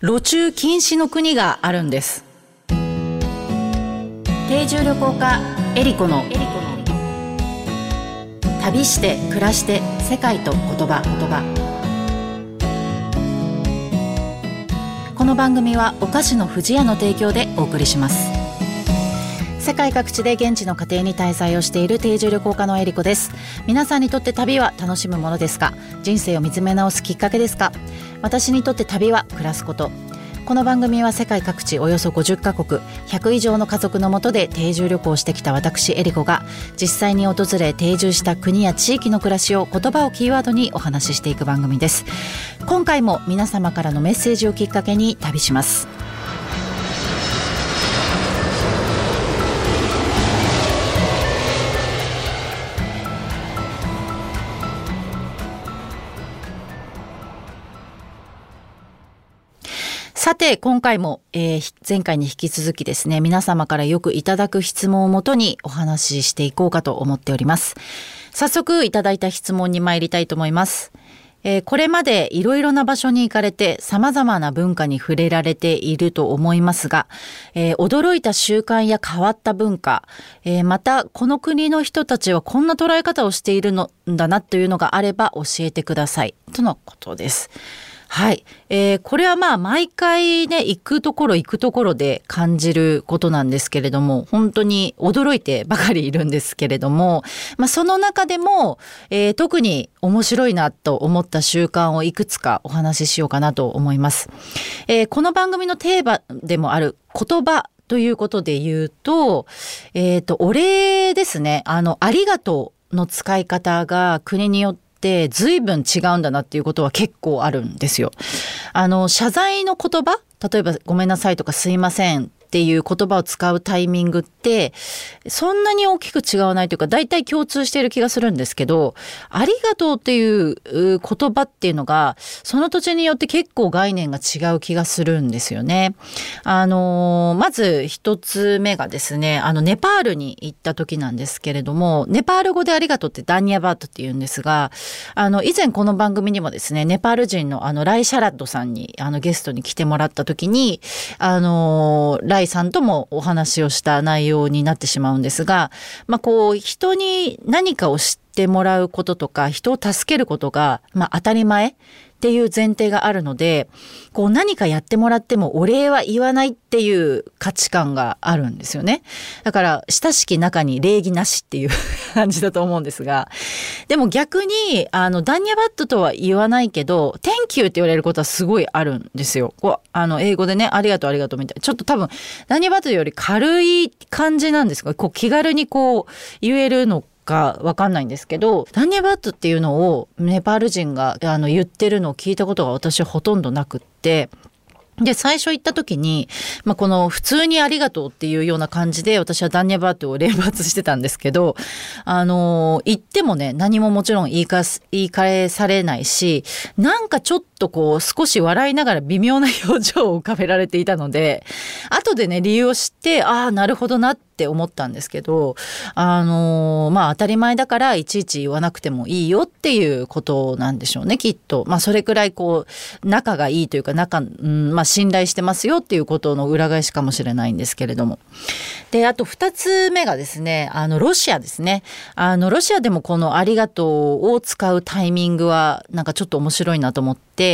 路中禁止の国があるんです。定住旅行家エリコの。旅して暮らして世界と言葉。言葉この番組はお菓子の不二家の提供でお送りします。世界各地で現地の家庭に滞在をしている定住旅行家のエリコです。皆さんにとって旅は楽しむものですか？人生を見つめ直すきっかけですか？私にとって旅は暮らすこと。この番組は世界各地およそ50カ国100以上の家族のもとで定住旅行してきた私エリコが実際に訪れ定住した国や地域の暮らしを言葉をキーワードにお話ししていく番組です。今回も皆様からのメッセージをきっかけに旅します。さて、今回も、えー、前回に引き続きですね、皆様からよくいただく質問をもとにお話ししていこうかと思っております。早速いただいた質問に参りたいと思います。えー、これまでいろいろな場所に行かれて様々な文化に触れられていると思いますが、えー、驚いた習慣や変わった文化、えー、またこの国の人たちはこんな捉え方をしているのだなというのがあれば教えてください。とのことです。はい、えー、これはまあ毎回ね行くところ行くところで感じることなんですけれども本当に驚いてばかりいるんですけれども、まあ、その中でも、えー、特に面白いなと思った習慣をいくつかお話ししようかなと思います。えー、この番組のテーマでもある言葉ということで言うと、えっ、ー、と、お礼ですね。あの、ありがとうの使い方が国によってって随分違うんだなっていうことは結構あるんですよ。あの謝罪の言葉？例えば「ごめんなさい」とか「すいません」っていう言葉を使うタイミングってそんなに大きく違わないというか大体共通している気がするんですけどありがとうっていう言葉っていうのがその土地によって結構概念が違う気がするんですよね。あのまず一つ目がですねあのネパールに行った時なんですけれどもネパール語でありがとうってダニアバートって言うんですがあの以前この番組にもですねネパール人のあのライ・シャラッドさんにあのゲストに来てもらった時にあのライさんともお話をした内容になってしまうんですが、まあ、こう人に何かを知っててもらうこととか人を助けることが、まあ、当たり前っていう前提があるのでこう何かやってもらってもお礼は言わないっていう価値観があるんですよね。だから親しき中に礼儀なしっていう感じだと思うんですがでも逆にあのダンニャバットとは言わないけど「Thank you」って言われることはすごいあるんですよ。こうあの英語でね「ありがとうありがとう」みたいな。ちょっと多分ダンニャバットより軽い感じなんですがこう気軽にこう言えるのかわかんないんですけどダンニャバットっていうのをネパール人があの言ってるのを聞いたことが私ほとんどなくってで、最初行った時に、まあ、この普通にありがとうっていうような感じで私はダンニャバートを連発してたんですけど、あのー、行ってもね、何ももちろん言いか、言い返されないし、なんかちょっとこう少し笑いながら微妙な表情を浮かべられていたので、後でね、理由を知って、ああ、なるほどなって思ったんですけど、あのー、まあ当たり前だからいちいち言わなくてもいいよっていうことなんでしょうね、きっと。まあそれくらいこう、仲がいいというか、仲、うん、まあ信頼してますよっていうことの裏返しかもしれないんですけれども。で、あと2つ目がですね、あの、ロシアですね。あの、ロシアでもこのありがとうを使うタイミングは、なんかちょっと面白いなと思って、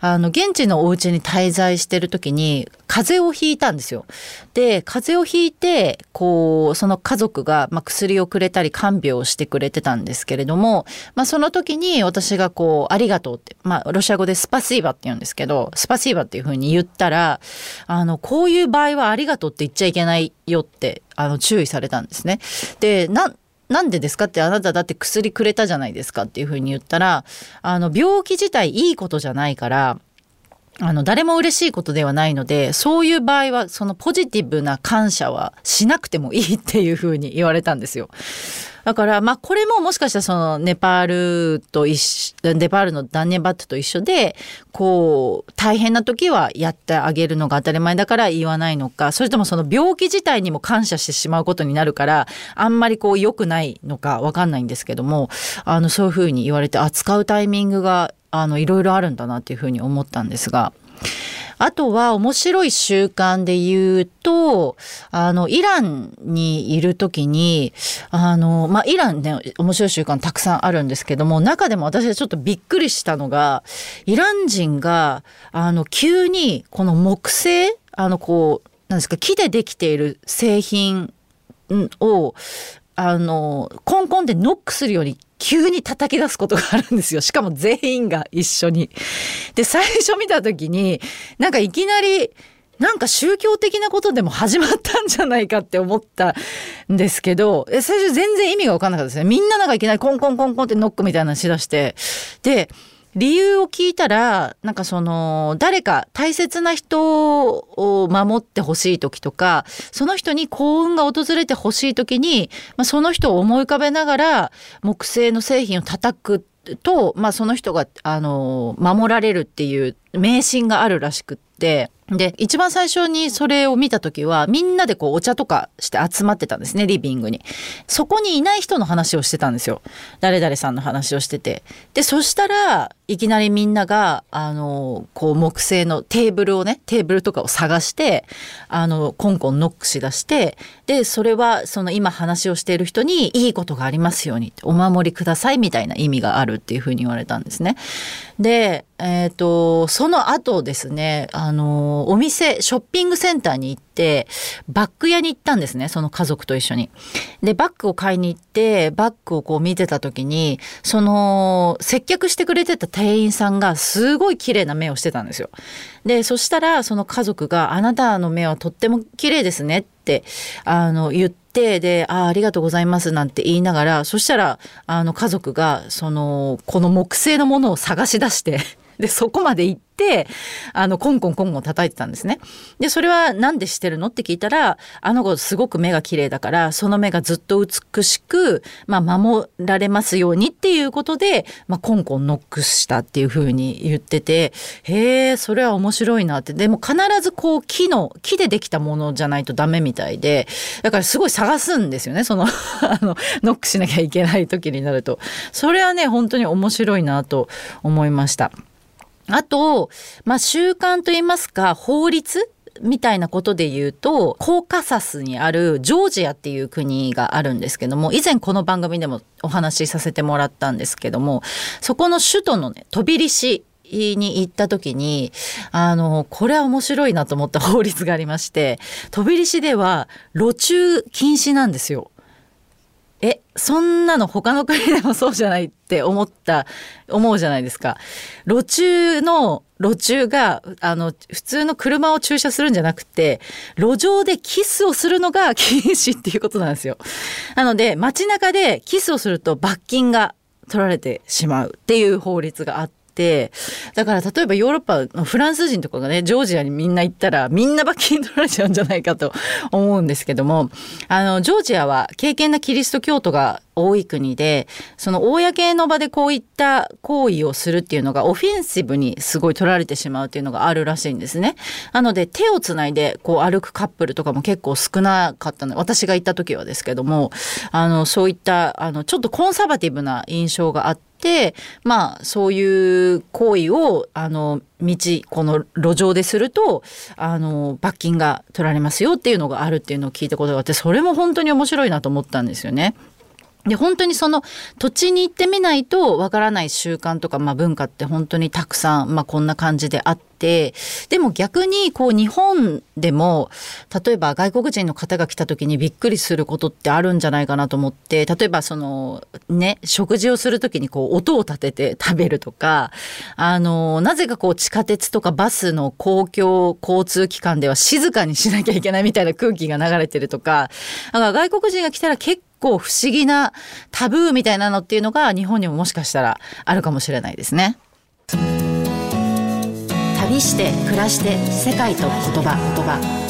あの、現地のお家に滞在してる時に、風邪をひいたんですよ。で、風邪をひいて、こう、その家族が、まあ、薬をくれたり看病をしてくれてたんですけれども、まあ、その時に私がこう、ありがとうって、まあ、ロシア語でスパシーバって言うんですけど、スパシーバっていうふうに言ったら、あの、こういう場合はありがとうって言っちゃいけないよって、あの、注意されたんですね。で、な、なんでですかってあなただって薬くれたじゃないですかっていうふうに言ったら、あの、病気自体いいことじゃないから、あの誰も嬉しいことではないのでそういう場合はそのポジティブな感謝はしなくてもいいっていうふうに言われたんですよ。だからまあこれももしかしたらそのネパールと一緒ネパールのダンネバットと一緒でこう大変な時はやってあげるのが当たり前だから言わないのかそれともその病気自体にも感謝してしまうことになるからあんまりこう良くないのか分かんないんですけどもあのそういうふうに言われて扱うタイミングがあのいろいろあるんだなっていうふうに思ったんですがあとは面白い習慣で言うと、あの、イランにいる時に、あの、まあ、イランね、面白い習慣たくさんあるんですけども、中でも私はちょっとびっくりしたのが、イラン人が、あの、急にこの木製、あの、こう、なんですか、木でできている製品を、あの、コンコンでノックするように急に叩き出すことがあるんですよ。しかも全員が一緒に。で、最初見た時に、なんかいきなり、なんか宗教的なことでも始まったんじゃないかって思ったんですけど、最初全然意味がわかんなかったですね。みんななんかいきなりコンコンコンコンってノックみたいなのしだして。で、理由を聞いたらなんかその誰か大切な人を守ってほしい時とかその人に幸運が訪れてほしい時に、まあ、その人を思い浮かべながら木製の製品を叩くと、まあ、その人があの守られるっていう迷信があるらしくって。で、一番最初にそれを見た時は、みんなでこうお茶とかして集まってたんですね、リビングに。そこにいない人の話をしてたんですよ。誰々さんの話をしてて。で、そしたら、いきなりみんなが、あの、こう木製のテーブルをね、テーブルとかを探して、あの、コンコンノックしだして、で、それはその今話をしている人にいいことがありますように、お守りくださいみたいな意味があるっていうふうに言われたんですね。で、えっ、ー、と、その後ですね、あの、お店、ショッピングセンターに行って、バッグ屋に行ったんですね、その家族と一緒に。で、バッグを買いに行って、バッグをこう見てた時に、その、接客してくれてた店員さんがすごい綺麗な目をしてたんですよ。で、そしたら、その家族が、あなたの目はとっても綺麗ですねって、あの、言って、で、ああ、ありがとうございますなんて言いながら、そしたら、あの、家族が、その、この木製のものを探し出してで、そこまで行って、あの、コンコンコンコン叩いてたんですね。で、それは何でしてるのって聞いたら、あの子すごく目が綺麗だから、その目がずっと美しく、まあ、守られますようにっていうことで、まあ、コンコンノックしたっていうふうに言ってて、へえ、それは面白いなって。でも必ずこう、木の、木でできたものじゃないとダメみたいで、だからすごい探すんですよね。その あの、ノックしなきゃいけない時になると。それはね、本当に面白いなと思いました。あと、まあ、習慣といいますか、法律みたいなことで言うと、コーカサスにあるジョージアっていう国があるんですけども、以前この番組でもお話しさせてもらったんですけども、そこの首都のね、飛びリシに行った時に、あの、これは面白いなと思った法律がありまして、飛びリシでは路中禁止なんですよ。えそんなの他の国でもそうじゃないって思った思うじゃないですか。路中の路中があの普通の車を駐車するんじゃなくて路上でキスをするのが 禁止っていうことなんですよ。なので街中でキスをすると罰金が取られてしまうっていう法律があってだから例えばヨーロッパのフランス人とかがねジョージアにみんな行ったらみんな罰金取られちゃうんじゃないかと思うんですけどもあのジョージアは敬虔なキリスト教徒が多い国でその公の場でこういった行為をするっていうのがオフェンシブにすごい取られてしまうっていうのがあるらしいんですね。なので手をつないでこう歩くカップルとかも結構少なかったの私が行った時はですけどもあのそういったあのちょっとコンサバティブな印象があって。まあそういう行為をあの道この路上でするとあの罰金が取られますよっていうのがあるっていうのを聞いたことがあってそれも本当に面白いなと思ったんですよね。で本当にその土地に行ってみないとわからない習慣とか、まあ、文化って本当にたくさん、まあ、こんな感じであってでも逆にこう日本でも例えば外国人の方が来た時にびっくりすることってあるんじゃないかなと思って例えばそのね食事をする時にこう音を立てて食べるとかあのなぜかこう地下鉄とかバスの公共交通機関では静かにしなきゃいけないみたいな空気が流れてるとかだから外国人が来たら結構不思議なタブーみたいなのっていうのが日本にももしかしたらあるかもしれないですね。旅して暮らして世界と言葉言葉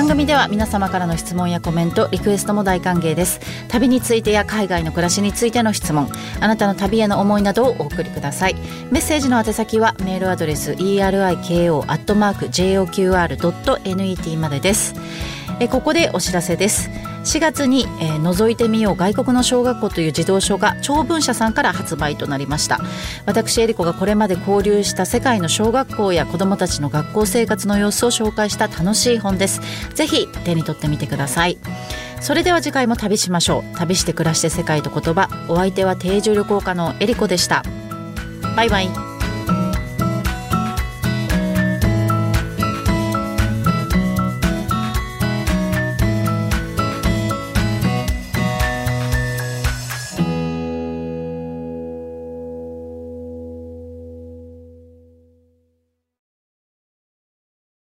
番組では皆様からの質問やコメントリクエストも大歓迎です。旅についてや海外の暮らしについての質問あなたの旅への思いなどをお送りください。メッセージの宛先はメールアドレス eriko.joqr.net までです。えここでお知らせです。4月に、えー、覗いてみよう外国の小学校という児童書が長文社さんから発売となりました。私エリコがこれまで交流した世界の小学校や子どもたちの学校生活の様子を紹介した楽しい本です。ぜひ手に取ってみてください。それでは次回も旅しましょう。旅して暮らして世界と言葉。お相手は定住旅行家のエリコでした。バイバイ。